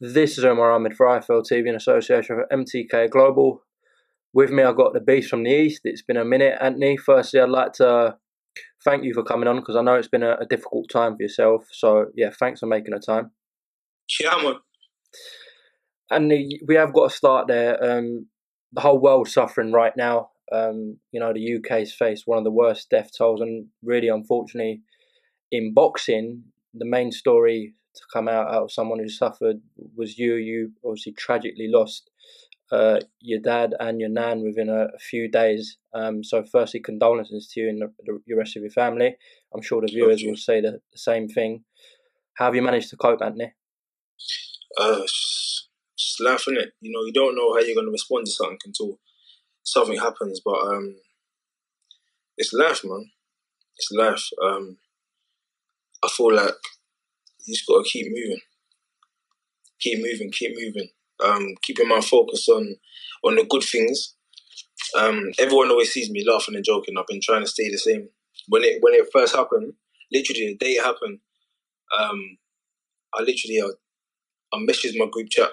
This is Omar Ahmed for IFL TV in association with MTK Global. With me, I've got the beast from the east. It's been a minute, Anthony. Firstly, I'd like to thank you for coming on because I know it's been a, a, difficult time for yourself. So, yeah, thanks for making the time. Yeah, man. And we have got to start there. Um, the whole world suffering right now. Um, you know, the UK's faced one of the worst death tolls, and really, unfortunately, in boxing, the main story to come out, out of someone who suffered was you. You obviously tragically lost uh, your dad and your nan within a, a few days. Um, so, firstly, condolences to you and the, the, rest of your family. I'm sure the viewers will say the, the, same thing. How have you managed to cope, Anthony? Uh, just, just laughing it. You know, you don't know how you're going to respond to something until something happens. But um, it's life, man. It's life. Um, I feel like you just got to keep moving, keep moving, keep moving. Um, keeping my focus on on the good things. Um, everyone always sees me laughing and joking. I've been trying to stay the same. When it when it first happened, literally the day it happened, um, I literally I, I messaged my group chat.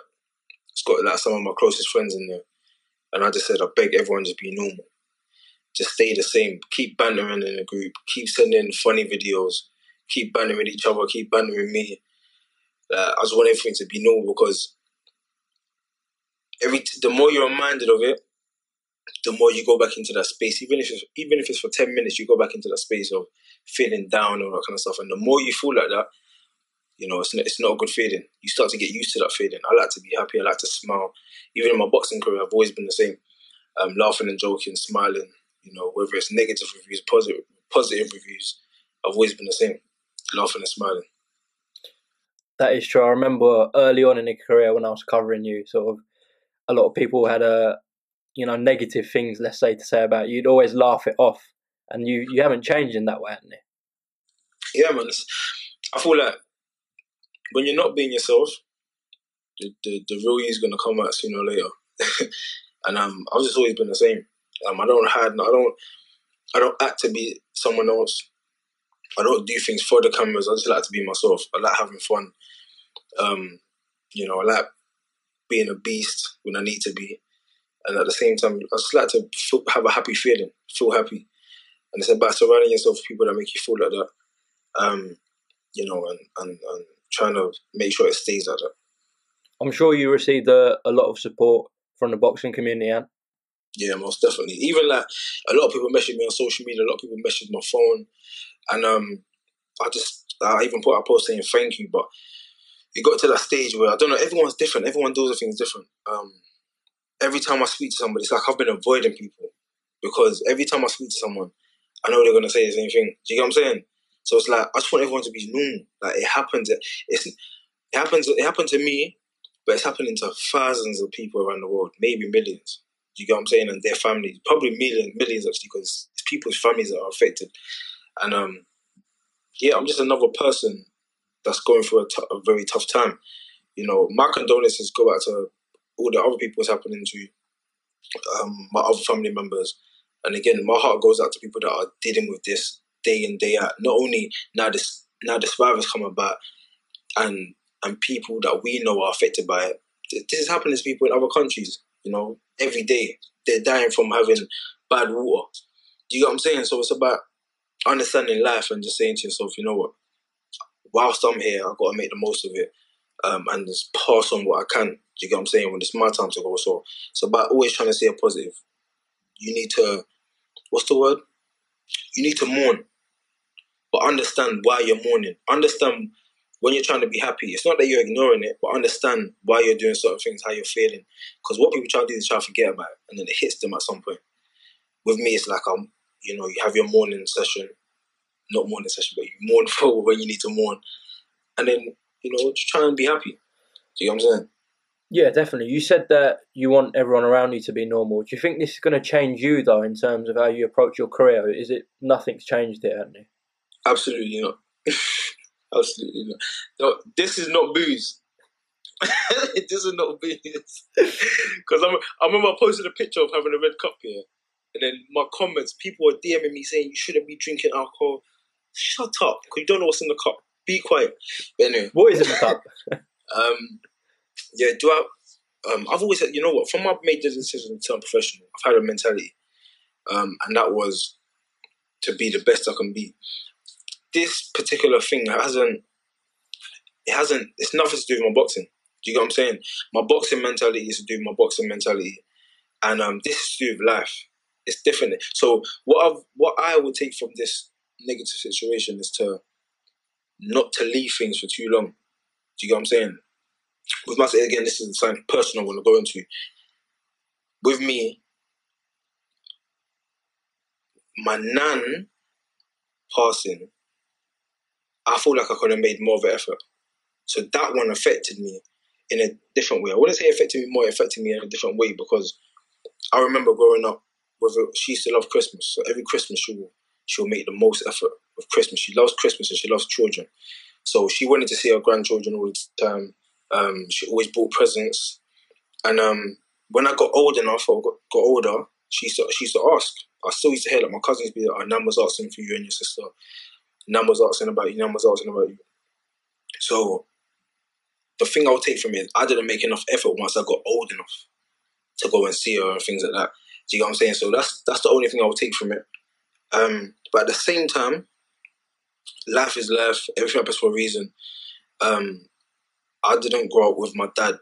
It's got like some of my closest friends in there, and I just said I beg everyone just be normal, just stay the same. Keep bantering in the group. Keep sending funny videos keep banding with each other, keep banding with me. Uh, I just want everything to be normal because every t- the more you're reminded of it, the more you go back into that space. Even if it's, even if it's for ten minutes, you go back into that space of feeling down and all that kind of stuff. And the more you feel like that, you know, it's not, it's not a good feeling. You start to get used to that feeling. I like to be happy. I like to smile. Even in my boxing career, I've always been the same. Um, laughing and joking, smiling. You know, whether it's negative reviews, positive positive reviews, I've always been the same laughing and smiling. That is true. I remember early on in your career when I was covering you, sort of a lot of people had a you know negative things, let's say, to say about you. You'd always laugh it off, and you you haven't changed in that way, haven't you? Yeah, man. I feel like when you're not being yourself, the the, the real you is gonna come out sooner or later. and um, I've just always been the same. Um, I don't hide. I don't. I don't act to be someone else. I don't do things for the cameras. I just like to be myself. I like having fun. Um, you know, I like being a beast when I need to be, and at the same time, I just like to feel, have a happy feeling, feel happy, and it's about surrounding yourself with people that make you feel like that. Um, you know, and, and, and trying to make sure it stays like that. I'm sure you received a, a lot of support from the boxing community, Anne. Yeah, most definitely. Even like a lot of people message me on social media, a lot of people message my phone, and um, I just I even put a post saying thank you, but it got to that stage where I don't know. Everyone's different. Everyone does things different. Um, every time I speak to somebody, it's like I've been avoiding people because every time I speak to someone, I know they're gonna say the same thing. Do you get what I'm saying? So it's like I just want everyone to be normal. Like it happens. It's it happens. It happened to me, but it's happening to thousands of people around the world, maybe millions. Do you get what I'm saying? And their families, probably millions, millions actually, because people's families that are affected. And um, yeah, I'm just another person that's going through a, t- a very tough time. You know, my condolences go out to all the other people it's happening to, um, my other family members. And again, my heart goes out to people that are dealing with this day in day out. Not only now this now this virus come about, and and people that we know are affected by it. This is happening to people in other countries. You know, every day they're dying from having bad water. Do you get what I'm saying? So it's about understanding life and just saying to yourself, you know what, whilst I'm here, I've got to make the most of it um, and just pass on what I can. Do you get what I'm saying? When it's my time to go. So it's about always trying to stay positive. You need to, what's the word? You need to mourn, but understand why you're mourning. Understand when you're trying to be happy. It's not that you're ignoring it, but understand why you're doing certain things, how you're feeling. Because what people try to do is try to forget about it, and then it hits them at some point. With me, it's like I'm you know, you have your mourning session, not morning session, but you mourn for when you need to mourn, and then you know, just try and be happy. Do you know what I'm saying? Yeah, definitely. You said that you want everyone around you to be normal. Do you think this is going to change you though, in terms of how you approach your career? Is it nothing's changed it, hasn't? Absolutely not. Absolutely not. No, this is not booze. this is not booze. Because I remember I posted a picture of having a red cup here, and then my comments, people were DMing me saying you shouldn't be drinking alcohol. Shut up, because you don't know what's in the cup. Be quiet. But anyway, what is in the cup? um, yeah, do I? Um, I've always said, you know what? From my made the decision to turn professional, I've had a mentality, um, and that was to be the best I can be. This particular thing hasn't. It hasn't. It's nothing to do with my boxing. Do you get what I'm saying? My boxing mentality is to do with my boxing mentality, and um, this is to do with life. It's different. So what I've, what I would take from this negative situation is to not to leave things for too long. Do you get what I'm saying? With my again, this is something personal I want to go into. With me, my nan passing, I feel like I could have made more of an effort. So that one affected me in a different way. I wouldn't say affected me more, it affected me in a different way because I remember growing up with a, she used to love Christmas. So every Christmas she will she'll make the most effort of Christmas. She loves Christmas and she loves children. So she wanted to see her grandchildren all the time. Um, she always bought presents. And um, when I got old enough or got, got older, she used, to, she used to ask. I still used to hear like my cousins be like, oh, Nan was asking for you and your sister. Was asking about you. numbers asking about you. So the thing I would take from it, I didn't make enough effort once I got old enough to go and see her and things like that. Do you know what I'm saying? So that's that's the only thing I would take from it. Um, but at the same time, life is life. Everything happens for a reason. Um, I didn't grow up with my dad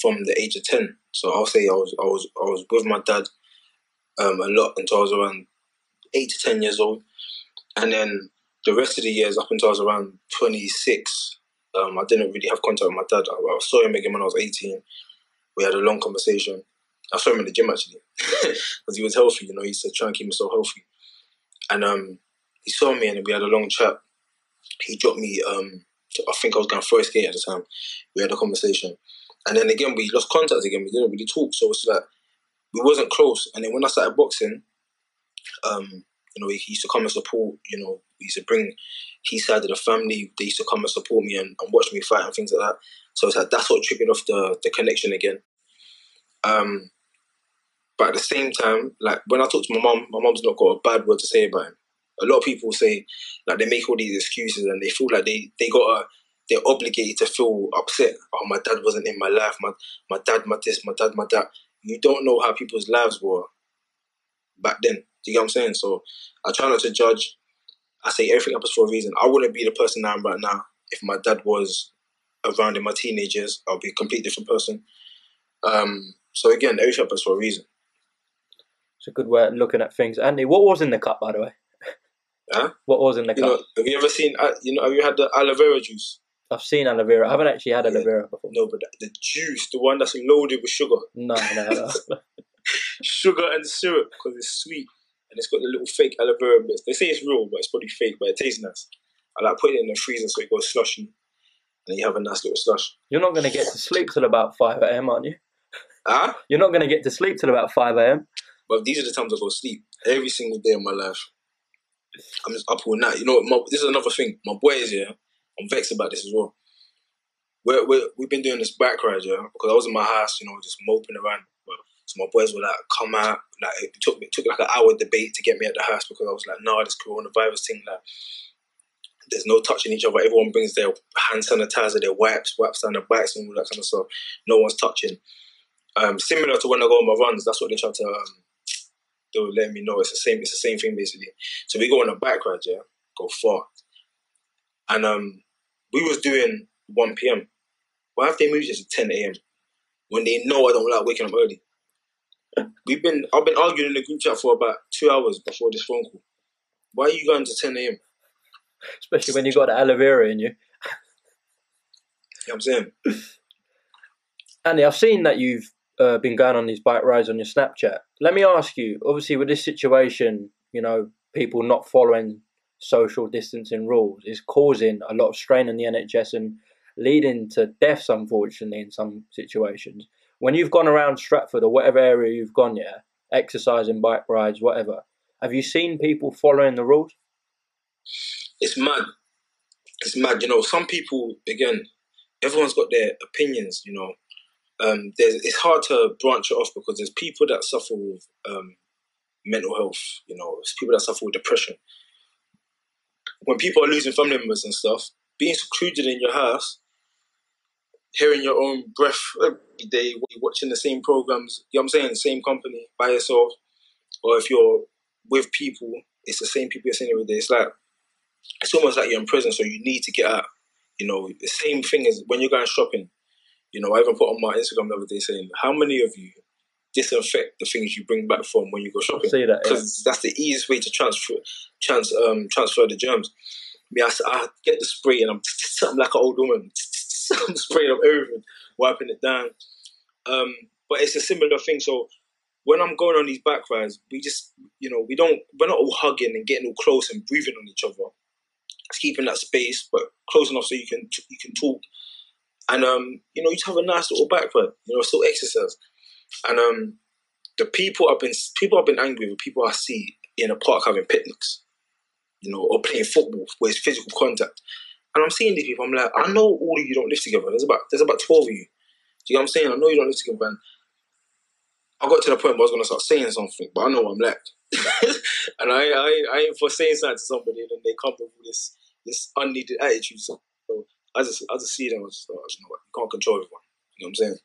from the age of ten, so I'll say I was I was I was with my dad um, a lot until I was around eight to ten years old, and then the rest of the years up until I was around twenty six. Um, I didn't really have contact with my dad. I, I saw him again when I was eighteen. We had a long conversation. I saw him in the gym actually because he was healthy. You know, he said try and keep himself healthy, and um, he saw me and we had a long chat. He dropped me. Um, to, I think I was going first skate at the time. We had a conversation, and then again we lost contact again. We didn't really talk, so it's like we wasn't close. And then when I started boxing, um, you know, he, he used to come and support. You know, he used to bring his side of the family. They used to come and support me and, and watch me fight and things like that. So it's like that's what triggered off the the connection again. Um, but at the same time, like when I talk to my mom, my mom's not got a bad word to say about him. A lot of people say like they make all these excuses and they feel like they they got a they're obligated to feel upset. Oh, my dad wasn't in my life. My my dad, my this, my dad, my that. You don't know how people's lives were back then. Do you get what I'm saying? So I try not to judge. I say everything happens for a reason. I wouldn't be the person I am right now if my dad was around in my teenagers. I'll be a completely different person. Um, so again, everything happens for a reason. It's a good way of looking at things. Andy, what was in the cup, by the way? Huh? What was in the You cup? know, have you ever seen? Uh, you know, have you had the aloe vera juice? I've seen aloe vera. I haven't actually had aloe vera before. No, but the, the juice, the one that's loaded with sugar, No, no, no. sugar and syrup because it's sweet and it's got the little fake aloe vera bits. They say it's real, but it's probably fake, but it tastes nice. I like putting it in the freezer so it goes slushy, and you have a nice little slush. You're not going to get to sleep till about 5 a.m., aren't you? Ah, You're not going to get to sleep till about 5 a.m. but these are the times I go to sleep every single day of my life. I'm just up all night. You know, what, my, this is another thing. My boys, yeah, I'm vexed about this as well. We're, we're, we've been doing this bike ride, yeah, because I was in my house, you know, just moping around. So my boys were like, come out. Like, it took, it took like an hour debate to get me at the house because I was like, no, this coronavirus thing, like, there's no touching each other. Everyone brings their hand sanitizer, their wipes, wipes down their bikes and all that kind of stuff. No one's touching. Um, similar to when I go on my runs, that's what they try to um, they were letting me know it's the same. It's the same thing basically. So we go on a bike ride, yeah, go far, and um, we was doing one p.m. Why have they moved it to ten a.m. when they know I don't like waking up early? We've been I've been arguing in the group chat for about two hours before this phone call. Why are you going to ten a.m.? Especially when you got the aloe vera in you. You know what I'm saying? Andy, I've seen that you've uh, been going on these bike rides on your Snapchat. Let me ask you, obviously, with this situation, you know, people not following social distancing rules is causing a lot of strain on the NHS and leading to deaths, unfortunately, in some situations. When you've gone around Stratford or whatever area you've gone, yeah, exercising, bike rides, whatever, have you seen people following the rules? It's mad. It's mad. You know, some people again, everyone's got their opinions. You know, um, there's it's hard to branch it off because there's people that suffer with um, mental health. You know, there's people that suffer with depression. When people are losing family members and stuff, being secluded in your house, hearing your own breath every day, watching the same programs, you know what I'm saying, same company by yourself, or if you're with people, it's the same people you're seeing every day. It's like it's almost like you're in prison, so you need to get out. You know, the same thing as when you're going shopping. You know, I even put on my Instagram the other day saying, "How many of you disinfect the things you bring back from when you go shopping?" See that because yeah. that's the easiest way to transfer trans um, transfer the germs. Me, I, I get the spray and I'm something like an old woman. I'm spraying up everything, wiping it down. Um, but it's a similar thing. So when I'm going on these back rides, we just, you know, we don't, we're not all hugging and getting all close and breathing on each other. It's keeping that space, but close enough so you can you can talk, and um, you know, you have a nice little back ride. You know, still exercise, and um, the people I've been people I've been angry with, people I see in a park having picnics, you know, or playing football where it's physical contact. And I'm seeing these people, I'm like, I know all of you don't live together. There's about there's about twelve of you. Do you know what I'm saying? I know you don't live together. And I got to the point where I was gonna start saying something, but I know I'm left. and I, I I ain't for saying something to somebody and then they come with this this unneeded attitude. So, I just I just see them I just, know what, you can't control everyone. You know what I'm saying?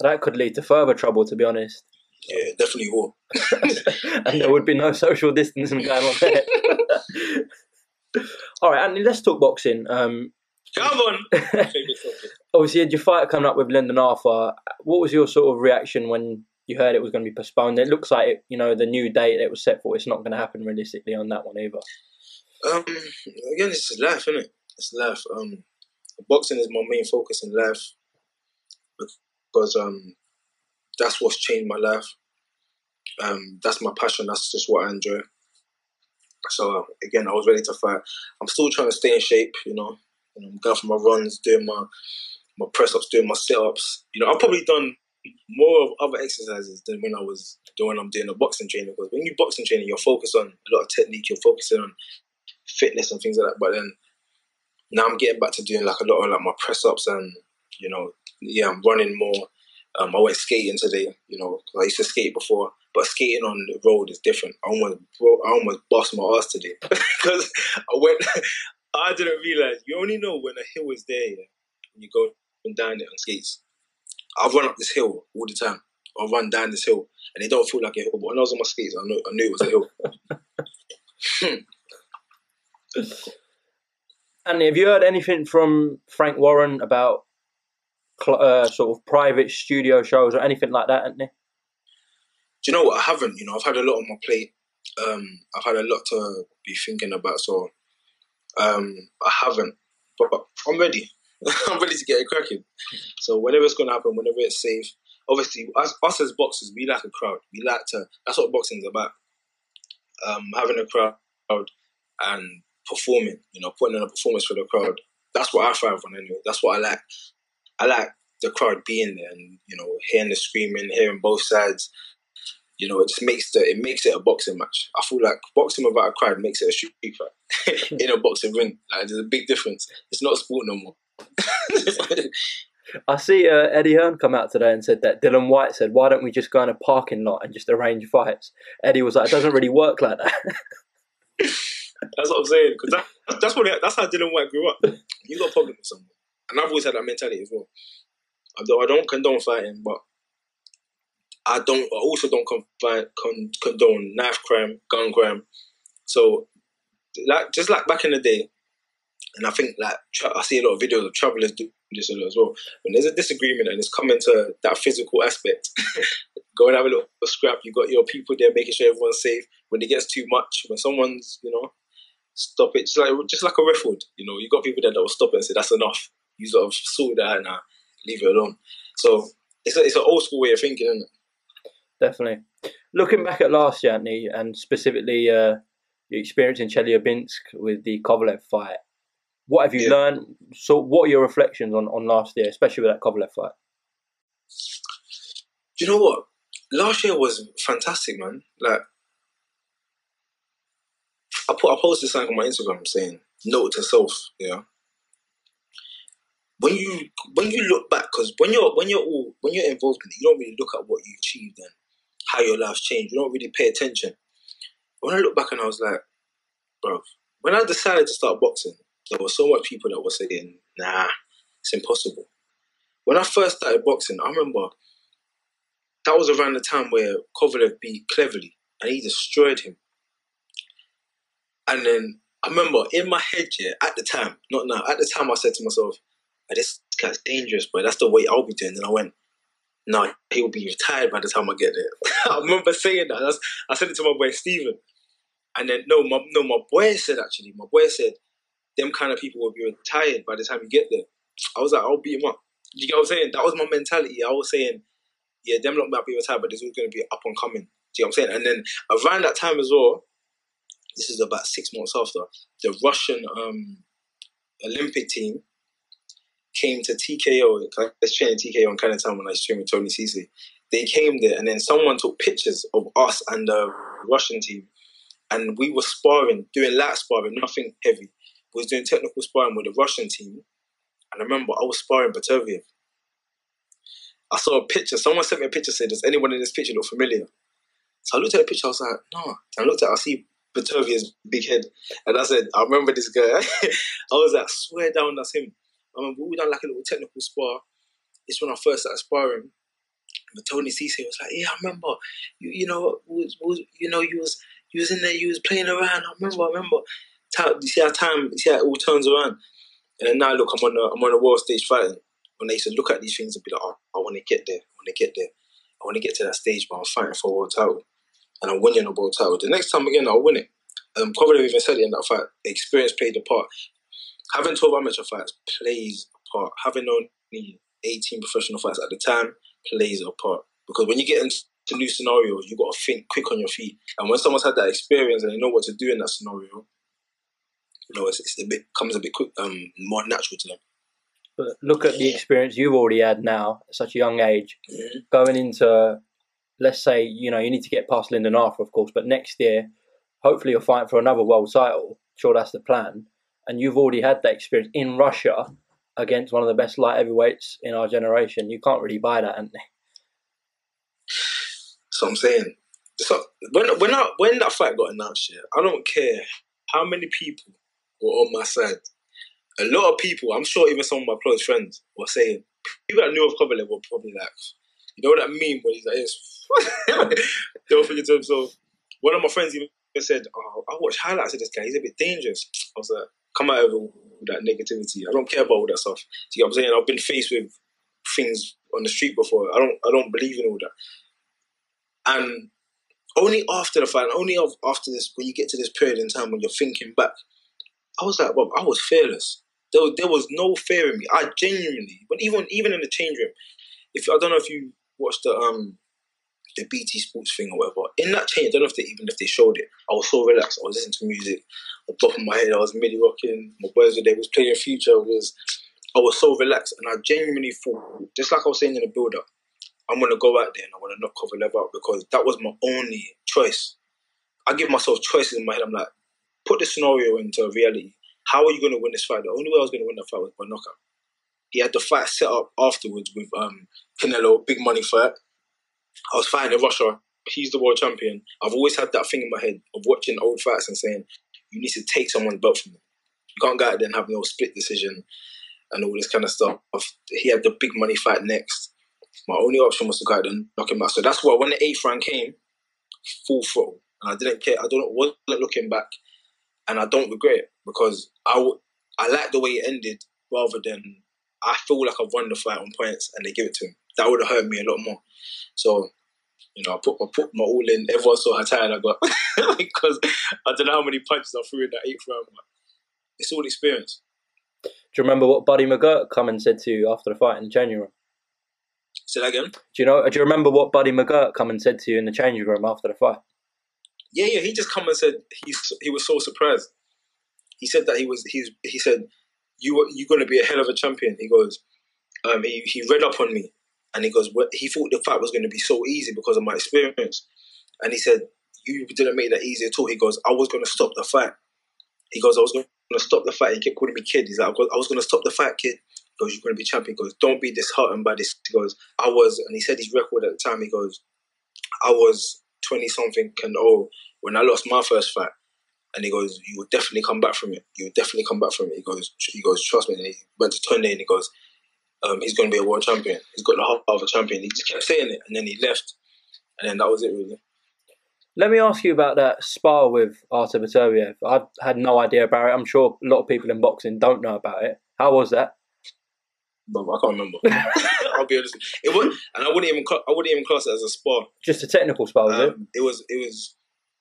That could lead to further trouble, to be honest. Yeah, definitely will. and there would be no social distancing going on there. All right, Anthony, let's talk boxing. Um, Come on. obviously, you had your fight coming up with Lyndon Arthur. What was your sort of reaction when you heard it was going to be postponed? It looks like it, you know the new date that was set for it's not going to happen realistically on that one either. Um, again, it's just life, isn't it? It's life. Um, boxing is my main focus in life because um, that's what's changed my life. Um, that's my passion. That's just what I enjoy. So again, I was ready to fight. I'm still trying to stay in shape. You know, I'm going for my runs, doing my my press ups, doing my sit ups. You know, I've probably done more of other exercises than when I was doing I'm doing a boxing training. Because when you boxing training, you're focused on a lot of technique. You're focusing on fitness and things like that. But then now I'm getting back to doing like a lot of like my press ups and you know, yeah, I'm running more. Um, I went skating today. You know, I used to skate before, but skating on the road is different. I almost I almost bust my ass today because I went. I didn't realize you only know when a hill is there yeah, when you go down it on skates. I've run up this hill all the time. I run down this hill, and it don't feel like a hill. But when I was on my skates, I knew I knew it was a hill. and have you heard anything from Frank Warren about uh, sort of private studio shows or anything like that, Anthony? Do you know what? I haven't. You know, I've had a lot on my plate. Um, I've had a lot to be thinking about, so um, I haven't. But I'm ready. I'm ready to get it cracking. So whenever it's going to happen, whenever it's safe, obviously us, us as boxers, we like a crowd. We like to. That's what boxing's about. Um, having a crowd and performing. You know, putting on a performance for the crowd. That's what I thrive on anyway. That's what I like. I like the crowd being there and you know hearing the screaming, hearing both sides. You know, it just makes the it makes it a boxing match. I feel like boxing without a crowd makes it a street fight in a boxing ring. Like there's a big difference. It's not a sport no more. I see uh, Eddie Hearn come out today and said that Dillian Whyte said, "Why don't we just go in a parking lot and just arrange fights?" Eddie was like, "It doesn't really work like that." that's what I'm saying because that, that's what that's how Dillian Whyte grew up. You got a problem with someone, and I've always had that mentality as well. Although I don't condone fighting, but I don't. I also don't con- con- condone knife crime, gun crime. So, like just like back in the day, and I think like I see a lot of videos of travelers do this as well. When there's a disagreement and it's coming to that physical aspect, go and have a little scrap. You got your people there making sure everyone's safe. When it gets too much, when someone's you know stop it, just like just like a record. You know, you got people there that will stop it and say that's enough. You sort of saw that and now, leave it alone. So it's a, it's an old school way of thinking, isn't it? Definitely. Looking back at last year, Anthony, and specifically uh, your experience in Chelyabinsk with the Kovalev fight, what have you yeah. learned? So, what are your reflections on, on last year, especially with that Kovalev fight? Do you know what? Last year was fantastic, man. Like, I put I posted something on my Instagram saying, "Note to self." Yeah. When you when you look back, because when you're when you're all when you're involved in it, you don't really look at what you achieved and how your life's changed. You don't really pay attention. When I look back and I was like, bro, when I decided to start boxing, there were so much people that were saying, nah, it's impossible. when I first started boxing, I remember that was around the time where Kovalev beat Cleverly and he destroyed him. And then I remember in my head, yeah, at the time, not now, at the time I said to myself, ah, this guy's dangerous, but that's the way I'll be doing. And I went, no, he'll be retired by the time I get there. I remember saying that. I said it to my boy Stephen. And then, no, my, no, my boy said actually, my boy said, them kind of people will be retired by the time you get there. I was like, I'll beat him up. You get what I'm saying? That was my mentality. I was saying, yeah, them lot might be retired, but this is going to be up and coming. Do you know what I'm saying? And then around that time as well, this is about six months after, the Russian um, Olympic team came to TKO. I was training TKO in Canada when I training with Tony Cisse. They came there, and then someone took pictures of us and the Russian team, and we were sparring, doing light sparring, nothing heavy. We was doing technical sparring with the Russian team, and I remember I was sparring Beterbiev. I saw a picture. Someone sent me a picture. Said, "Does anyone in this picture look familiar?" So I looked at the picture. I was like, "No." And I looked at. I see Beterbiev's big head, and I said, "I remember this guy." I was like, "Swear down, that's him." I remember we done like a little technical spar. It's when I first started sparring. But Tony Cisse was like, "Yeah, I remember. You, you know, was, was you know, you was you was in there. You was playing around. I remember. I remember. You see how time. You see how it all turns around. And then now look, I'm on the I'm on the world stage fighting. When they used to look at these things and be like, "Oh, I want to get there. I want to get there. I want to get to that stage, but I'm fighting for a world title, and I'm winning a world title. The next time again, I'll win it." And um, probably even said it in that fight. Experience played a part having 12 amateur fights plays a part. Having only 18 professional fights at the time plays a part. Because when you get into new scenarios, you got to think quick on your feet. And when someone's had that experience and they know what to do in that scenario, you know, it's, it's a bit comes a bit quick, um, more natural to them. But look at the experience you've already had now at such a young age, mm-hmm. going into, let's say, you know, you need to get past Lyndon Arthur, of course, but next year, hopefully you'll fight for another world title. Sure, that's the plan and you've already had that experience in Russia against one of the best light heavyweights in our generation. You can't really buy that, Anthony. So I'm saying, so when when I, when that fight got announced, yeah, I don't care how many people were on my side. A lot of people, I'm sure, even some of my close friends were saying, people that knew of Kovalev were probably like, you know what I mean? When he's like, yes. they were thinking to themselves. One of my friends even said, "Oh, I watch highlights of this guy. He's a bit dangerous." I was like, come out of that negativity. I don't care about all that stuff. See what I'm saying? I've been faced with things on the street before. I don't I don't believe in all that. And only after the fight, only after this, when you get to this period in time when you're thinking back, I was like, well, I was fearless. There there was no fear in me. I genuinely, but even even in the change room, if I don't know if you watched the um the BT Sports thing or whatever. In that change, I don't know if they even if they showed it. I was so relaxed. I was listening to music. On top of my head, I was midi rocking. My boys were there. Was playing Future. Was I was so relaxed, and I genuinely thought, just like I was saying in the build up, I'm gonna go out there and I want to knock Kovalev out because that was my only choice. I give myself choices in my head. I'm like, put the scenario into reality. How are you to win this fight? The only way I was to win that fight was by knockout. He had the fight set up afterwards with um, Canelo, big money fight. I was fighting in Russia. He's the world champion. I've always had that thing in my head of watching old fights and saying, you need to take someone's belt from them. You can't go out there and have no split decision and all this kind of stuff. He had the big money fight next. My only option was to go out and knock him out. So that's why when the eighth round came, full throttle. And I didn't care. I don't wasn't looking back, and I don't regret it because I, I like the way it ended rather than I feel like I've won the fight on points and they give it to him. That would have hurt me a lot more. So, you know, I put I put my all in. Everyone saw how tired I got because I don't know how many punches I threw in that eighth round. But it's all experience. Do you remember what Buddy McGirt come and said to you after the fight in January? Say that again. Do you know? Do you remember what Buddy McGirt come and said to you in the changing room after the fight? Yeah, yeah. He just come and said he's he was so surprised. He said that he was he's he said you were you're going to be a hell of a champion. He goes, um, he he read up on me and he goes, he thought the fight was going to be so easy because of my experience. And he said, you didn't make that easy at all. He goes, I was going to stop the fight. He goes, I was going to stop the fight. He kept calling me kid. He's like, I was going to stop the fight, kid. He goes, you're going to be champion. He goes, don't be disheartened by this. He goes, I was, and he said his record at the time. He goes, I was 20 something and oh, when I lost my first fight. And he goes, you will definitely come back from it. You will definitely come back from it. He goes, he goes, trust me. And he went to Tony and he goes, um, he's going to be a world champion. He's got the heart of a champion. He just kept saying it, and then he left, and then that was it really. Let me ask you about that spar with Artur Beterbiev. I've had no idea about it. I'm sure a lot of people in boxing don't know about it. How was that? But I can't remember. I'll be honest. It was, and I wouldn't even I wouldn't even class it as a spar. Just a technical spar, was um, it? It was. It was.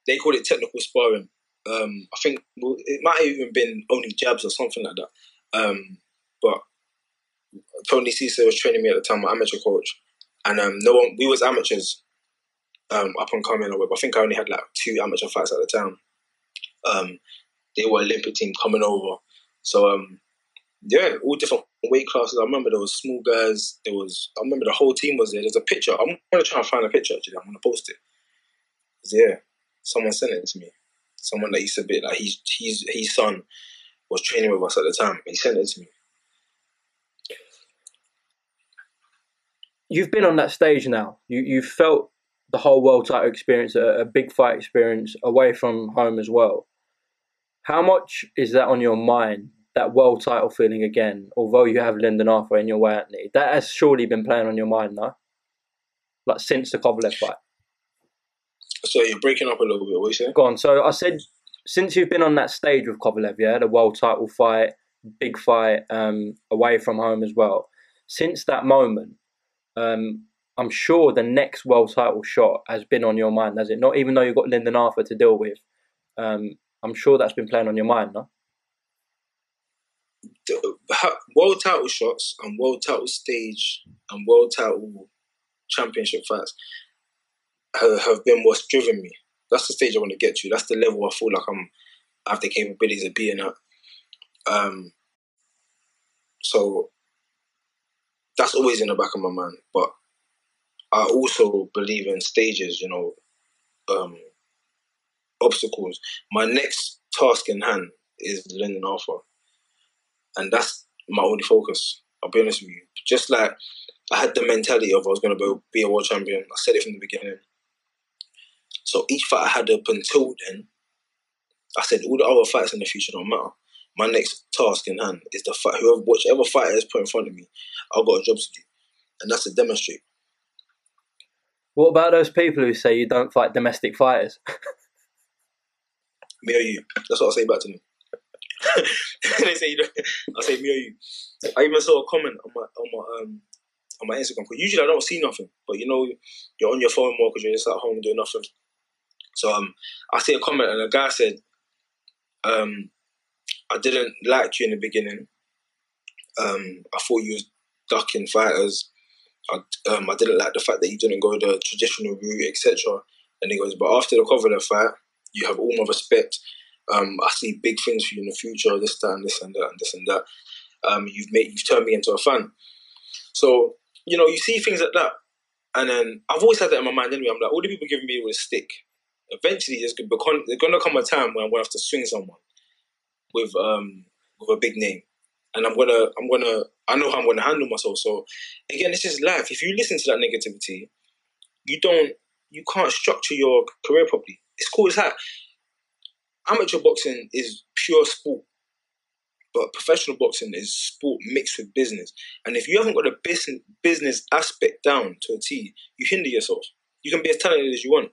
They called it technical sparring. Um, I think it might have even been only jabs or something like that. Um, but Tony Cisse was training me at the time, my amateur coach, and um, no one. We was amateurs, um, up and coming. or whatever. I think I only had like two amateur fights at the time. Um, they were Olympic team coming over, so um, yeah, all different weight classes. I remember there was small guys. There was. I remember the whole team was there. There's a picture. I'm gonna try and find a picture. Actually, I'm gonna post it. Yeah, someone sent it to me. Someone that used to be like he's he's his son was training with us at the time. He sent it to me. You've been on that stage now. You you felt the whole world title experience, a, a big fight experience away from home as well. How much is that on your mind that world title feeling again, although you have Lyndon Arthur in your way, Anthony, that has surely been playing on your mind now, like since the Kovalev fight. So you're breaking up a little bit. What you saying? Go on. So I said, since you've been on that stage with Kovalev, yeah, the world title fight, big fight, um, away from home as well. Since that moment, um, I'm sure the next world title shot has been on your mind, has it not? Even though you've got Lyndon Arthur to deal with, um, I'm sure that's been playing on your mind, no? world title shots and world title stage and world title championship fights have, been what's driven me. That's the stage I want to get to. That's the level I feel like I'm I have the capabilities of being at. Um, so that's always in the back of my mind. But I also believe in stages, you know, um, obstacles. My next task in hand is Lyndon Arthur and that's my only focus. I'll be honest with you. Just like I had the mentality of I was going to be a world champion. I said it from the beginning. So each fight I had up until then, I said all the other fights in the future don't matter. My next task in hand is the fight. Whoever, whichever fighter is put in front of me, I've got a job to do, and that's to demonstrate. What about those people who say you don't fight domestic fighters? me or you? That's what I say back to them. they say you know, I say me or you. I even saw a comment on my on my um on my Instagram because usually I don't see nothing, but you know you're on your phone more because you're just at home doing nothing. So um, I see a comment and a guy said, um, I didn't like you in the beginning. Um, I thought you was ducking fighters. I, um, I didn't like the fact that you didn't go the traditional route, etc. And he goes, but after the Kovalev fight, you have all my respect. Um, I see big things for you in the future, this, that, and this, and that, and this, and that. Um, you've made, you've turned me into a fan. So, you know, you see things like that. And then I've always had that in my mind anyway. I'm like, all the people giving me a stick. Eventually, there's going to come a time when I'm going to have to swing someone with um with a big name, and I'm gonna I'm gonna I know how I'm gonna handle myself. So again, it's just life. If you listen to that negativity, you don't you can't structure your career properly. It's cool as that amateur boxing is pure sport, but professional boxing is sport mixed with business. And if you haven't got the business business aspect down to a T, you hinder yourself. You can be as talented as you want.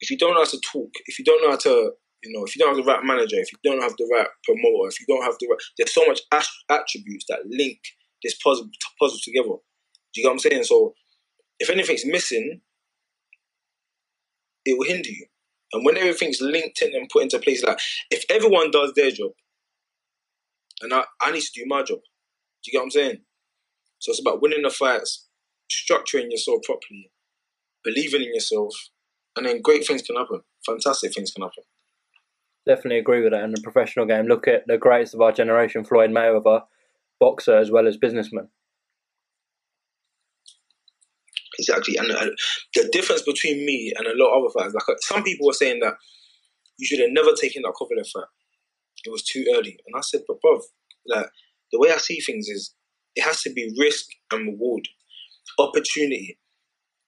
If you don't know how to talk, if you don't know how to, you know, if you don't have the right manager, if you don't have the right promoter, if you don't have the right, there's so much attributes that link this puzzle puzzle together. Do you get what I'm saying? So, if anything's missing, it will hinder you. And when everything's linked in and put into place, like if everyone does their job, and I, I need to do my job. Do you get what I'm saying? So it's about winning the fights, structuring yourself properly, believing in yourself, and then great things can happen. Fantastic things can happen. Definitely agree with that. In the professional game, look at the greatest of our generation, Floyd Mayweather, boxer as well as businessman. Exactly, and uh, the difference between me and a lot of other fighters, like uh, some people were saying that you should have never taken that Kovalev fight. It was too early, and I said, but bruv, like the way I see things is, it has to be risk and reward, opportunity.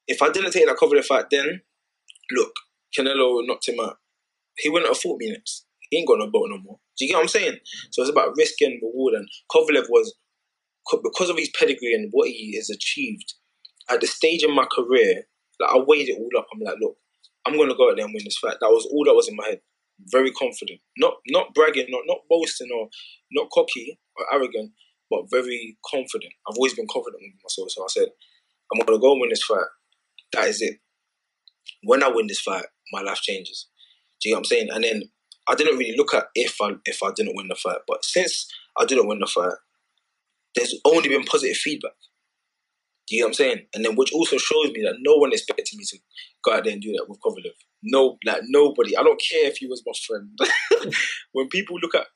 If I didn't take that Kovalev fight, then look, Canelo knocked him out. He wouldn't have fought me next. He ain't got no belt no more. Do you get what I'm saying? So it's about risk and reward. And Kovalev was because of his pedigree and what he has achieved at the stage in my career, like I weighed it all up. I'm like, look, I'm gonna go out there and win this fight. That was all that was in my head. Very confident, not not bragging, not not boasting or not cocky or arrogant, but very confident. I've always been confident with myself. So I said, I'm gonna go and win this fight. That is it. When I win this fight, my life changes. Do you know what I'm saying? And then I didn't really look at if I if I didn't win the fight, but since I didn't win the fight, there's only been positive feedback. Do you know what I'm saying? And then which also shows me that no one expected me to go out there and do that with Kovalev. No, like nobody. I don't care if he was my friend. when people look at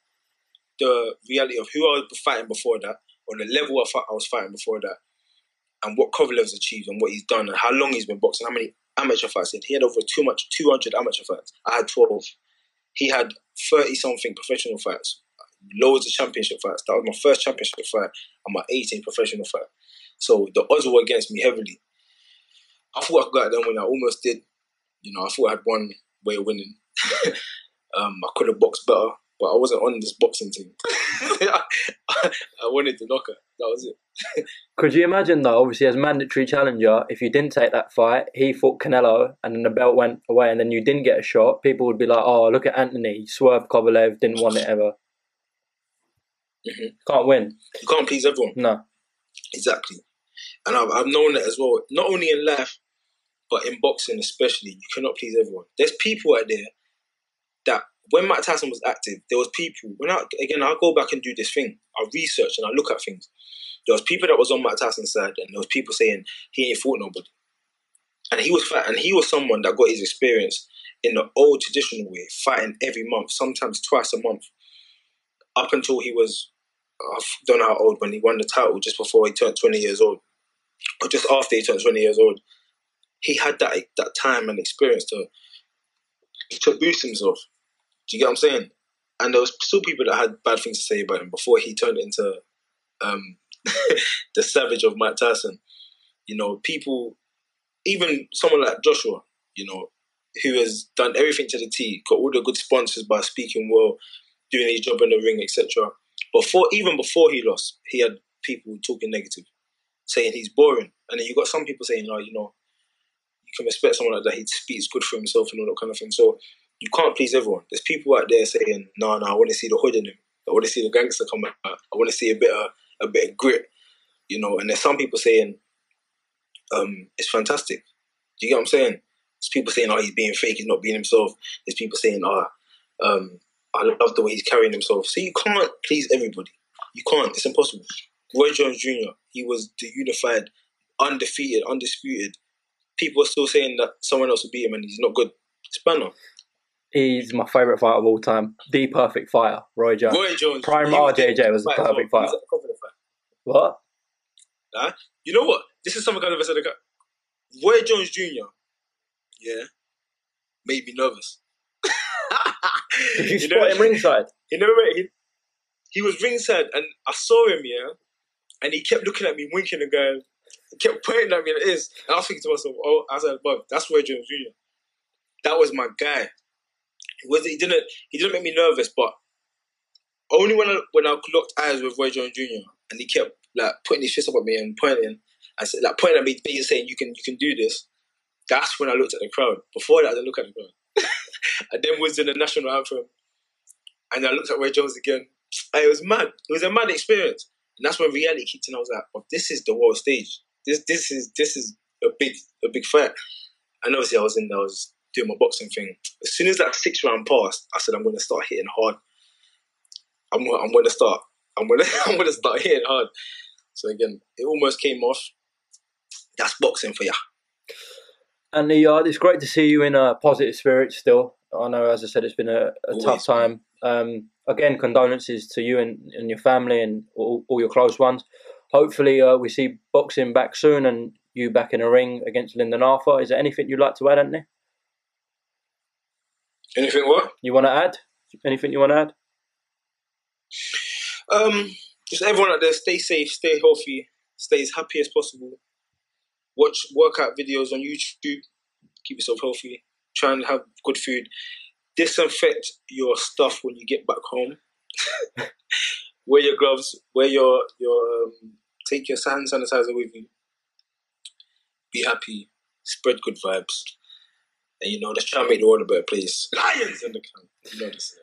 the reality of who I was fighting before that, or the level of I was fighting before that, and what Kovalev's achieved and what he's done and how long he's been boxing, how many amateur fights had. He had over too much, 200 amateur fights. I had 12. He had 30 something professional fights, loads of championship fights. That was my first championship fight and my 18th professional fight. So the odds were against me heavily. I thought I could there when I almost did. You know, I thought I had one way of winning. um, I could have boxed better, but I wasn't on this boxing team. I wanted to knock her. That was it. Could you imagine though? Obviously, as mandatory challenger, if you didn't take that fight, he fought Canelo, and then the belt went away, and then you didn't get a shot. People would be like, "Oh, look at Anthony, swerved Kovalev, didn't want it ever." Mm-hmm. Can't win. You can't please everyone. No. Exactly. And I've, I've known it as well, not only in life, but in boxing especially. You cannot please everyone. There's people out there that when Mike Tyson was active, there was people. When I again, I go back and do this thing. I research and I look at things. There was people that was on Mike Tyson's side, and there was people saying he ain't fought nobody. And he was fat, and he was someone that got his experience in the old traditional way, fighting every month, sometimes twice a month, up until he was I don't know how old when he won the title, just before he turned twenty years old, or just after he turned twenty years old. He had that that time and experience to to boost himself. Do you get what I'm saying? And there was still people that had bad things to say about him before he turned into um, the savage of Mike Tyson. You know, people, even someone like Joshua, you know, who has done everything to the T, got all the good sponsors by speaking well, doing his job in the ring, etc. Before, even before he lost, he had people talking negative, saying he's boring, and then you got some people saying, "Oh, you know, you can respect someone like that. He speaks good for himself and all that kind of thing." So you can't please everyone. There's people out there saying, "No, no, I want to see the hood in him. I want to see the gangster come out. I want to see a bit of a bit of grit." You know, and there's some people saying, um, "It's fantastic." Do you get what I'm saying? There's people saying, "Oh, he's being fake. He's not being himself." There's people saying, "Oh, um, I love the way he's carrying himself." So you can't please everybody. You can't. It's impossible. Roy Jones Jr. He was the unified, undefeated, undisputed. People are still saying that someone else will beat him and he's not good. It's. He's my favourite fighter of all time. The perfect fighter, Roy Jones. Roy Jones. Prime RJJ was the perfect fighter. What? Huh? You know what? This is something I never said. Roy Jones Jr. Yeah, made me nervous. Did you, you spot know, him ringside? He never. He, he was ringside, and I saw him. Yeah, and he kept looking at me, winking and going, He kept pointing at me like this. And I was thinking to myself, "Oh, I said, "Bob, that's Roy Jones Jr. That was my guy." Was he didn't he didn't make me nervous, but only when I when I locked eyes with Roy Jones Jr. and he kept like putting his fist up at me and pointing, I said like pointing at me, saying you can you can do this. That's when I looked at the crowd. Before that, I didn't look at the crowd. and then was in the national anthem, and I looked at Roy Jones again. it was mad. It was a mad experience, and that's when reality kicked in. I was like, "Oh, this is the world stage. This this is this is a big a big fight." And obviously, I was in. I was doing my boxing thing. As soon as that six round passed, I said I'm going to start hitting hard. I'm I'm going to start. I'm going to I'm going to start hitting hard. So again, it almost came off. That's boxing for you. And the, uh, it's great to see you in a positive spirit still. I know, as I said, it's been a, a tough time. Um, again, condolences to you and, and your family and all, all your close ones. Hopefully, uh, we see boxing back soon and you back in a ring against Lyndon Arthur. Is there anything you'd like to add, Anthony? Anything what? You want to add? Anything you want to add? Um, just everyone out there, stay safe, stay healthy, stay as happy as possible. Watch workout videos on YouTube. Keep yourself healthy. Try and have good food. Disinfect your stuff when you get back home. wear your gloves. Wear your your um, take your hand sanitizer with you. Be happy. Spread good vibes. And you know, just try and make the world a better place. Lions in the camp. You know this.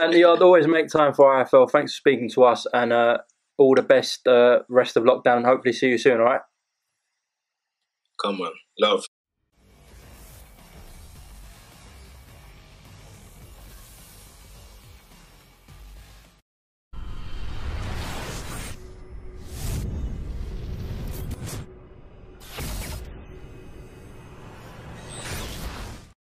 and yeah, I'd always make time for IFL. Thanks for speaking to us, and uh, all the best uh, rest of lockdown. Hopefully, see you soon. All right. Come on, love.